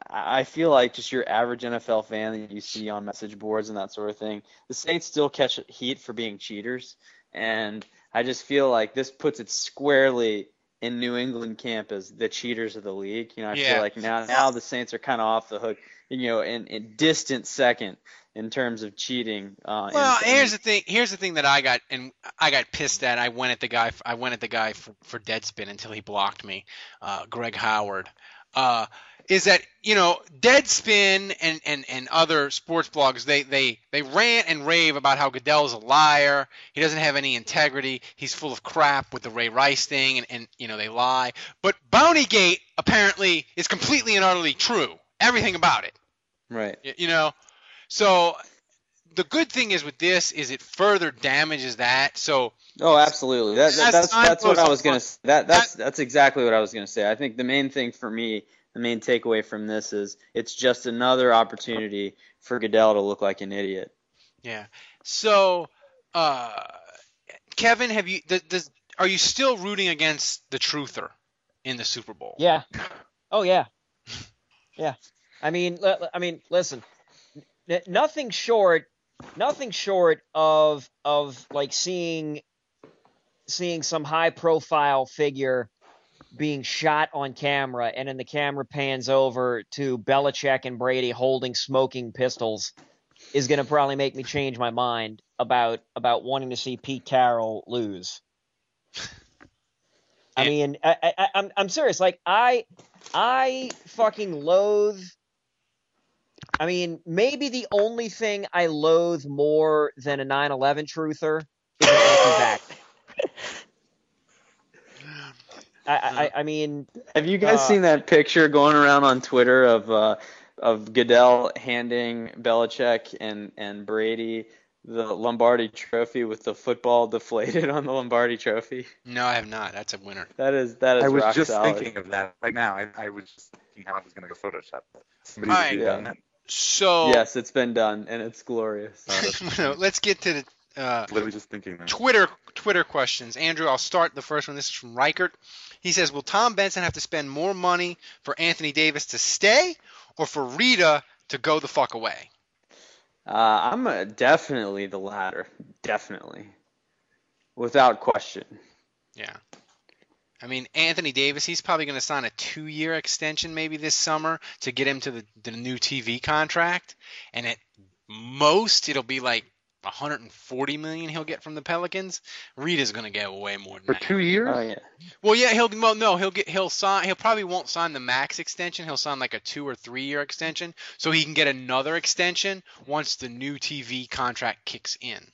I feel like just your average NFL fan that you see on message boards and that sort of thing, the Saints still catch heat for being cheaters, and I just feel like this puts it squarely in New England camp as the cheaters of the league. You know, I Yeah. feel like now now the Saints are kind of off the hook. You know, in, in distant second in terms of cheating. Uh, Well, in- here's the thing. Here's the thing that I got, and I got pissed at. I went at the guy. I went at the guy for, for Deadspin until he blocked me. Uh, Greg Howard. Uh, is that you know Deadspin and, and, and other sports blogs they, they they rant and rave about how Goodell's a liar. He doesn't have any integrity. He's full of crap with the Ray Rice thing, and, and you know they lie. But Bountygate apparently is completely and utterly true. Everything about it. Right. Y- You know, so the good thing is with this is it further damages that. So Oh, absolutely. That, that, that's that's what I was gonna. on- That that's that's exactly what I was gonna say. I think the main thing for me, the main takeaway from this is it's just another opportunity for Goodell to look like an idiot. yeah. So uh, Kevin, have you does, does are you still rooting against the truther in the Super Bowl? Yeah. Oh yeah. Yeah. I mean, li- li- I mean, listen. N- nothing short, nothing short of of like seeing seeing some high profile figure being shot on camera, and then the camera pans over to Belichick and Brady holding smoking pistols, is going to probably make me change my mind about about wanting to see Pete Carroll lose. I mean, I, I, I- I'm I'm serious. Like I I fucking loathe. I mean, maybe the only thing I loathe more than a 9/11 truther is an anti-vax. I, I, I mean, Have you guys Uh, seen that picture going around on Twitter of uh, of Goodell handing Belichick and and Brady the Lombardi Trophy with the football deflated on the Lombardi Trophy? No, I have not. That's a winner. That is that is I was rock just solid. thinking of that right now. I, I was just thinking how I was going to go Photoshop that. Somebody All right. should Yeah. That. So Yes, it's been done and it's glorious. let's get to the uh, Literally just thinking that. Twitter Twitter questions. Andrew, I'll start the first one. This is from Reichert. He says, "Will Tom Benson have to spend more money for Anthony Davis to stay, or for Rita to go the fuck away?" Uh, I'm uh definitely the latter, definitely, without question. Yeah. I mean, Anthony Davis, he's probably going to sign a two-year extension maybe this summer to get him to the, the new TV contract, and at most it'll be like 140 million he'll get from the Pelicans. Reed is going to get way more than For that. two years? Oh yeah. Well, yeah, he'll well, no, he'll get he'll sign. He'll probably won't sign the max extension. He'll sign like a two or three year extension, so he can get another extension once the new TV contract kicks in.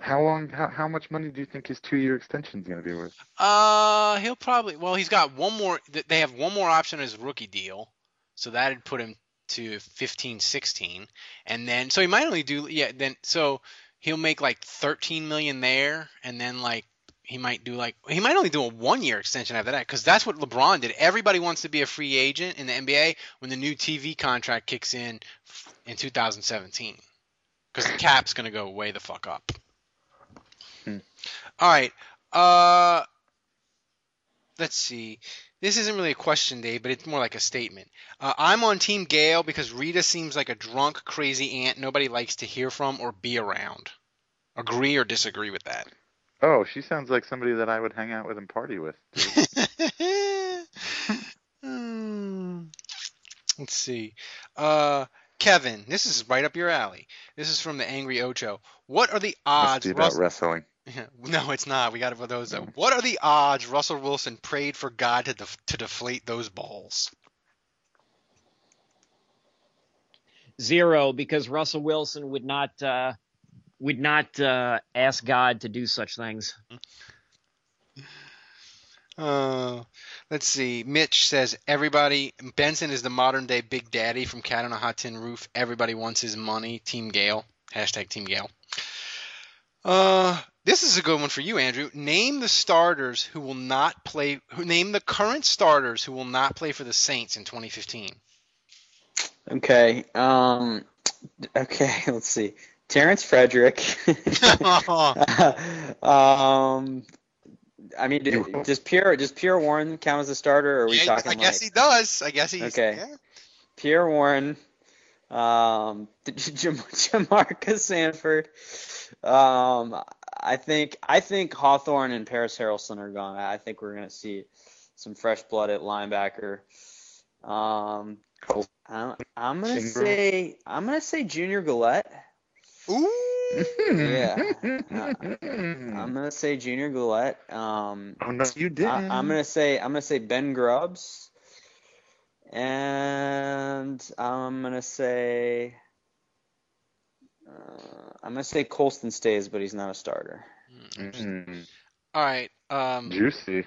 How long? How, how much money do you think his two-year extension is going to be worth? Uh, he'll probably well, he's got one more. They have one more option on his rookie deal, so that'd put him to 15, 16, and then so he might only do yeah. Then so he'll make like 13 million there, and then like he might do like he might only do a one year extension after that because that's what LeBron did. Everybody wants to be a free agent in the NBA when the new TV contract kicks in in 2017 because the cap's gonna go way the fuck up. All right. Uh, let's see. This isn't really a question, Dave, but it's more like a statement. Uh, I'm on Team Gail because Rita seems like a drunk, crazy aunt nobody likes to hear from or be around. Agree or disagree with that? Oh, she sounds like somebody that I would hang out with and party with. Hmm. Let's see. Uh, Kevin, this is right up your alley. This is from the Angry Ocho. What are the odds? Must odds? be about Russell- wrestling. No, it's not. We got it for those. Though. What are the odds Russell Wilson prayed for God to def- to deflate those balls? Zero, because Russell Wilson would not uh, would not uh, ask God to do such things. Uh, let's see. Mitch says everybody. Benson is the modern day Big Daddy from Cat on a Hot Tin Roof. Everybody wants his money. Team Gail. Hashtag Team Gail. Uh, this is a good one for you, Andrew. Name the starters who will not play. Who name the current starters who will not play for the Saints in 2015? Okay. Um. Okay. Let's see. Terrence Frederick. um. I mean, do- does Pierre does Pierre Warren count as a starter? Or are we Yeah, talking I guess like he does. I guess he's Okay. yeah. Pierre Warren, um, Jam- Jamarcus Sanford. Um, I think I think Hawthorne and Parys Haralson are gone. I think we're gonna see some fresh blood at linebacker. Um, I'm, I'm gonna Ingram. say I'm gonna say Junior Galette. Ooh. Yeah, Uh, I'm gonna say Junior Galette. Um, Oh no, you didn't. I, I'm gonna say I'm gonna say Ben Grubbs, and I'm gonna say uh, I'm gonna say Colston stays, but he's not a starter. Mm, All right. Um, juicy.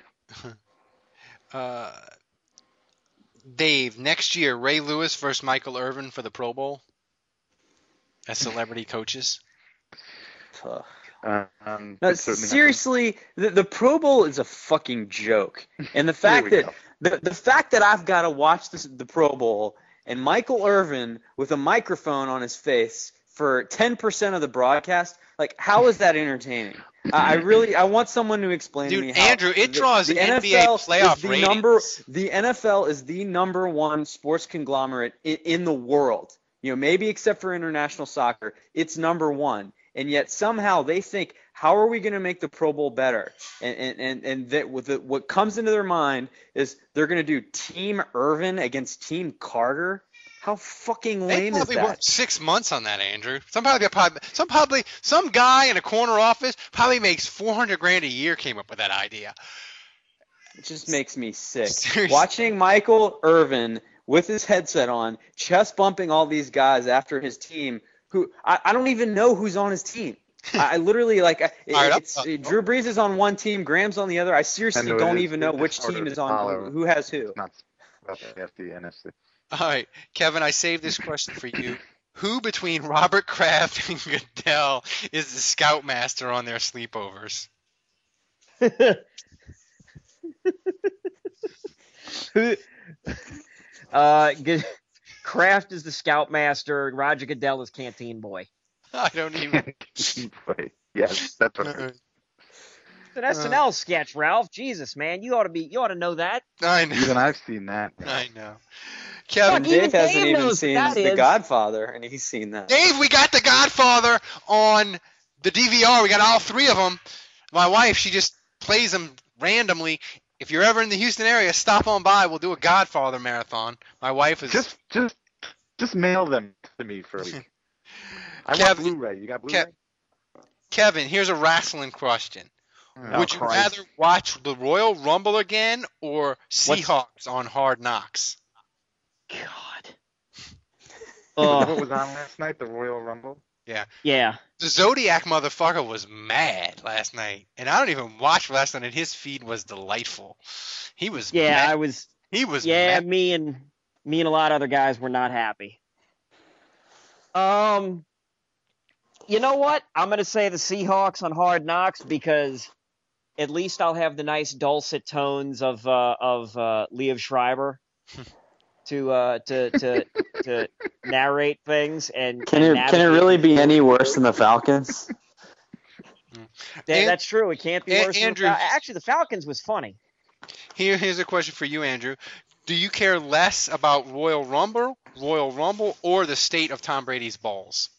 uh, Dave, next year, Ray Lewis versus Michael Irvin for the Pro Bowl as celebrity coaches. Ugh. Uh, um, No, seriously, the, the Pro Bowl is a fucking joke, and the fact we that the, the fact that I've got to watch this, the Pro Bowl and Michael Irvin with a microphone on his face for 10% of the broadcast, like how is that entertaining? I really I want someone to explain Dude, to me how Andrew, it the- draws the NBA NFL playoff is the ratings. number the NFL is the number one sports conglomerate in, in the world. You know, maybe except for international soccer, it's number one. And yet somehow they think, how are we going to make the Pro Bowl better? And and and, and that with the, what comes into their mind is they're going to do Team Irvin against Team Carter. How fucking They lame is that? worked six months on that, Andrew. Some probably, probably, some probably, some guy in a corner office probably makes four hundred grand a year came up with that idea. It just makes me sick. Seriously. Watching Michael Irvin with his headset on, chest bumping all these guys after his team, who I, I don't even know who's on his team. I, I literally like I- it, All right, it's Drew Brees is on one team, Graham's on the other. I seriously I don't is- even know which team is on who has who. Not about the AFC, NFC. All right, Kevin, I saved this question for you. Who between Robert Kraft and Goodell is the scoutmaster on their sleepovers? Who? Uh, G- Kraft is the scoutmaster. Roger Goodell is canteen boy. I don't even. Wait, yes, that's what. Uh, It's an SNL sketch, Ralph. Jesus, man, you ought to be. You ought to know that. I know. Even I've seen that. I know. And Kevin, Dave hasn't Dave even seen The is. Godfather, and he's seen that. Dave, we got The Godfather on the DVR. We got all three of them. My wife, she just plays them randomly. If you're ever in the Houston area, stop on by. We'll do a Godfather marathon. My wife is Just, just, just mail them to me for a week. I Kevin- want Blu-ray. You got Blu-ray? Kev- Kevin. Here's a wrestling question. Oh, Would you Christ. rather watch the Royal Rumble again or Seahawks on Hard Knocks? God. Is Uh, what was on last night? The Royal Rumble. Yeah. yeah. The Zodiac motherfucker was mad last night, and I don't even watch wrestling, and his feed was delightful. He was Yeah, mad. I was. He was Yeah, mad. me and me and a lot of other guys were not happy. Um, you know what? I'm gonna say the Seahawks on Hard Knocks because at least I'll have the nice dulcet tones of uh, of uh, Liev Schreiber to uh, to to to narrate things and Can and it can it really be any worse than the Falcons? That- An- that's true. It can't be An- worse. than the Andrew- Fal- Actually, the Falcons was funny. Here, here's a question for you, Andrew. Do you care less about Royal Rumble, Royal Rumble, or the state of Tom Brady's balls?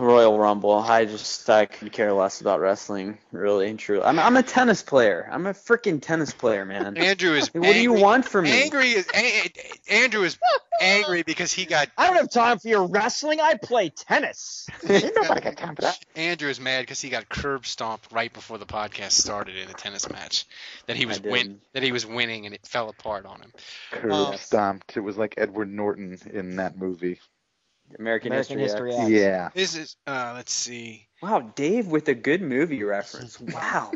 Royal Rumble. I just I could care less about wrestling, really and truly. I'm I'm a tennis player. I'm a freaking tennis player, man. Andrew is. What do you want from me? Angry is A- A- Andrew is angry because he got I don't have time for your wrestling. I play tennis. Ain't nobody got time for that. Andrew is mad because he got curb stomped right before the podcast started in a tennis match that he was win that he was winning and it fell apart on him. Curb Um, stomped. It was like Edward Norton in that movie. American, American History. History X. X. Yeah. This is uh let's see. Wow, Dave with a good movie reference. Wow.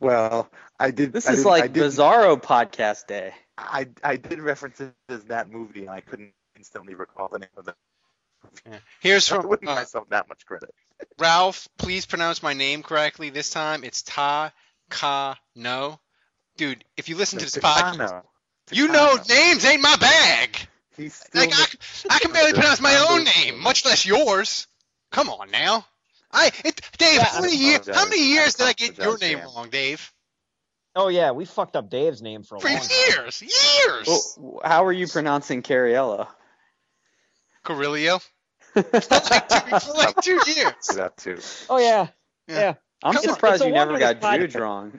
Well, I did. This I is did, like did, Bizarro podcast day. I I did reference it as that movie, and I couldn't instantly recall the name of the. Here's I from wouldn't give uh, myself that much credit. Ralph. Please pronounce my name correctly this time. It's Ta Ka No. Dude, if you listen to this podcast, you know names ain't my bag. He's still Like I, I can barely pronounce my own name, much less yours. Come on now. I it, Dave, Yeah, how many I years? How many years did I I get your name Dan. wrong, Dave? Oh yeah, we fucked up Dave's name for a For long time. years, years. Well, how are you pronouncing Cariello? Carrillo. for like two, for like two years. that too. Oh yeah, Yeah. yeah. I'm Come surprised It's you never got this Jude wrong.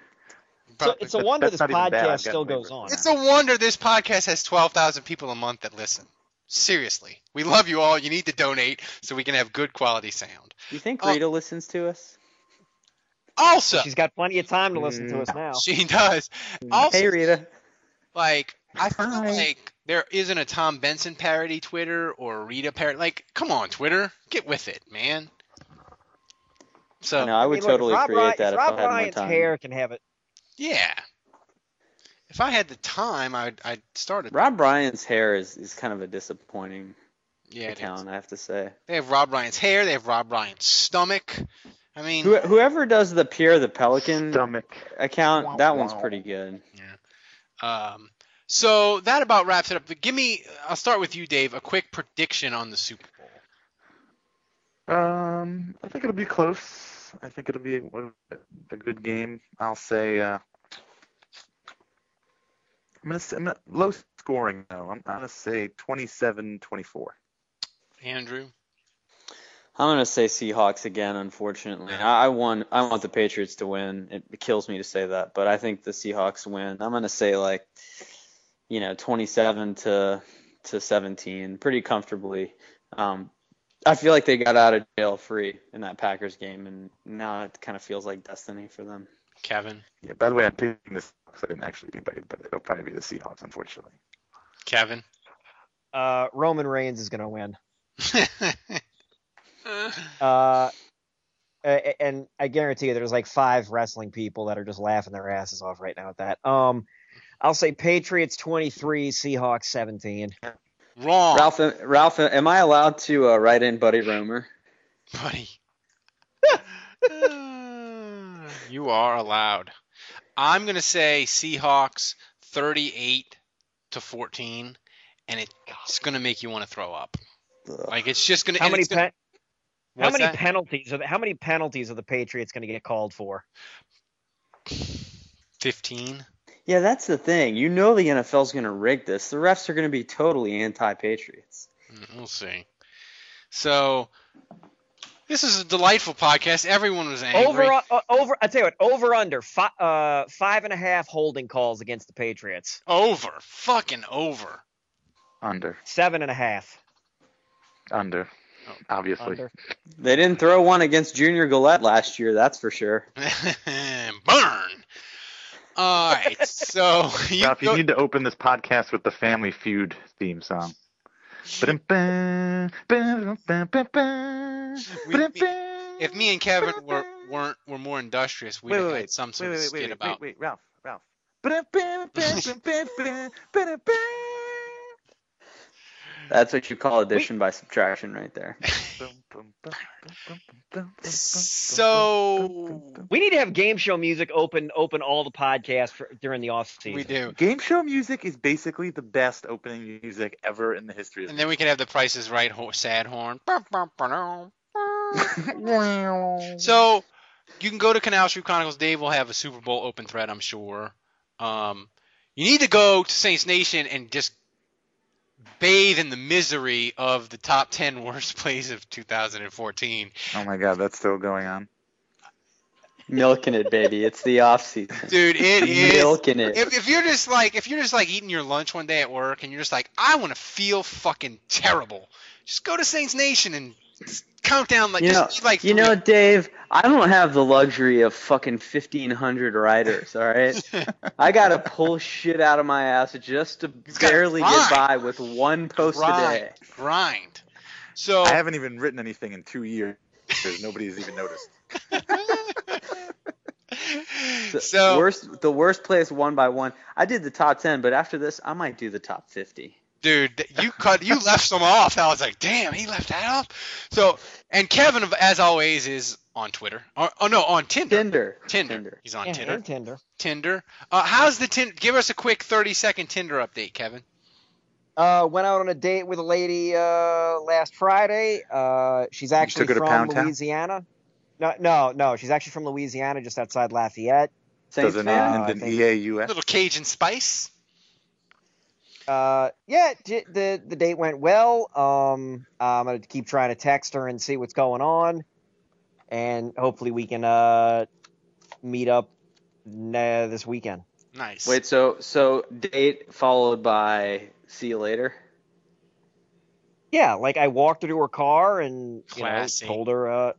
So it's a wonder this not bad. Podcast still goes on. It's a wonder this podcast has 12,000 people a month that listen. Seriously. We love you all. You need to donate so we can have good quality sound. Do you think Oh. Rita listens to us? Also, She's got plenty of time to listen to us mm. now. she does. Also, hey Rita. like, I feel Hi. like there isn't a Tom Benson parody Twitter or a Rita parody. Like, come on, Twitter. Get with it, man. So, no, I would mean, look, totally Rob create Ryan- that if Rob I had more Ryan's time. hair can have it. Yeah. If I had the time, I'd, I'd start a Rob Ryan's hair is, is kind of a disappointing yeah, it is. account, I have to say. They have Rob Ryan's hair. They have Rob Ryan's stomach. I mean, Who, whoever does the Pierre the Pelican Stomach. account, Wow, that one's pretty good. Yeah. Um, so that about wraps it up. But give me, I'll start with you, Dave. A quick prediction on the Super Bowl. Um, I think it'll be close. I think it'll be a, a good game. I'll say. Uh, I'm gonna say I'm gonna, low scoring though. I'm, I'm gonna say 27-24. Andrew. I'm gonna say Seahawks again. Unfortunately, I, I want I want the Patriots to win. It, it kills me to say that, but I think the Seahawks win. I'm gonna say like, you know, 27 to to 17, pretty comfortably. Um, I feel like they got out of jail free in that Packers game, and now it kind of feels like destiny for them. Kevin. Yeah. By the way, I'm picking this. I didn't actually be but but it'll probably be the Seahawks, unfortunately. Kevin. Uh, Roman Reigns is gonna win. Uh, and I guarantee you, there's like five wrestling people that are just laughing their asses off right now at that. Um, I'll say Patriots 23, Seahawks 17. Wrong. Ralph, Ralph, am I allowed to uh, write in Buddy Roemer? Buddy. you are allowed. I'm going to say Seahawks 38 to 14, and it's going to make you want to throw up. Like it's just going to. How many gonna, pe- How many that? penalties are the, how many penalties are the Patriots going to get called for? 15. Yeah, that's the thing. You know the NFL's going to rig this. The refs are going to be totally anti-Patriots. Mm, We'll see. So this is a delightful podcast. Everyone was angry. Over uh, over I tell you what, over under fi- uh, five and a half holding calls against the Patriots. Over. Fucking over. Under. Seven and a half. Under. Obviously. Under. They didn't throw one against Junior Galette last year, that's for sure. Burn. All right. So you Ralph, you need to open this podcast with the Family Feud theme song. If me and Kevin were weren't were more industrious, we'd Wait, have wait, had some sort wait, of wait, skit wait, about. Wait, wait, Ralph, Ralph. That's what you call addition by subtraction right there. So We need to have game show music open open all the podcasts for, during the off season. we do, Game show music is basically the best opening music ever in the history of and then we can have the prices right ho- sad horn. So you can go to Canal Street Chronicles. Dave will have a Super Bowl open thread, I'm sure. Um, you need to go to Saints Nation and just bathe in the misery of the top 10 worst plays of 2014. Oh my god, that's still going on. Milking it, baby. It's the off season. Dude, it is. Milking it. If, if you're just like if you're just like eating your lunch one day at work and you're just like I want to feel fucking terrible, just go to Saints Nation and s- count down like you know, just eat like you know, Dave, I don't have the luxury of fucking fifteen hundred writers. All right, I gotta pull shit out of my ass just to barely grind. get by with one post a grind, day. grind. So I haven't even written anything in two years because nobody's even noticed. The So- worst, the worst place one by one. I did the top ten, but after this, I might do the top fifty. Dude, you cut you left some off. I was like, damn, he left that off. So and Kevin, as always, is on Twitter. Oh, oh no, on Tinder. Tinder. Tinder. He's on Yeah, Tinder. Tinder. Tinder. Uh, how's the Tinder? Give us a quick 30 second Tinder update, Kevin. Uh, went out on a date with a lady uh, last Friday. Uh, she's actually took to from Pound Town? Louisiana. No, no, no. She's actually from Louisiana, just outside Lafayette. Saints Does it fan? Uh, I end in think- EAUS? Little Cajun spice. Uh, yeah, the the date went well. Um, I'm gonna keep trying to text her and see what's going on, and hopefully we can uh meet up uh, this weekend. Nice. Wait, so so date followed by see you later. Yeah, like I walked her to her car and you know told her, uh,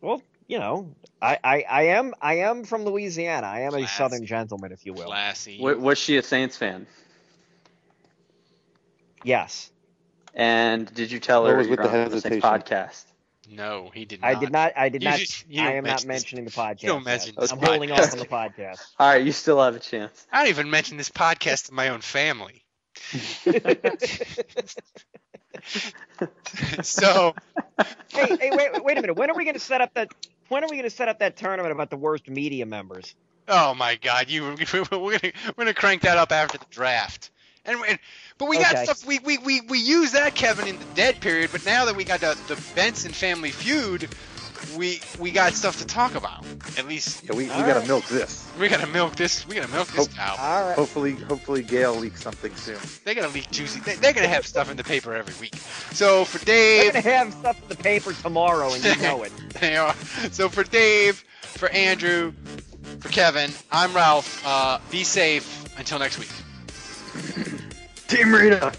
well, you know, I, I I am I am from Louisiana. I am a Southern gentleman, if you will. Classy. Wa- Was she a Saints fan? Yes, And did you tell What her was you're with the on the Saints hesitation? podcast? No, he did not. I did not. I did You not. just- I am not mention this- mentioning the podcast. don't mention this I'm holding off on the podcast. All right, you still have a chance. I don't even mention this podcast to my own family. so hey, hey, wait, wait a minute. When are we going to set up that? When are we going to set up that tournament about the worst media members? Oh my God! You we're gonna we're gonna crank that up after the draft. And, and but we got stuff. We, we we we use that Kevin in the dead period. But now that we got the the Benson family feud, we we got stuff to talk about. At least Yeah, we, we All gotta right. milk this. we gotta milk this. We gotta milk this Hope- cow. All right. Hopefully, hopefully Gail leaks something soon. They gotta leak juicy. They, they're gonna have stuff in the paper every week. So for We're Dave, going to have stuff in the paper tomorrow, and you know it. they are. So for Dave, for Andrew, for Kevin, I'm Ralph. Uh, be safe until next week. Team Rita.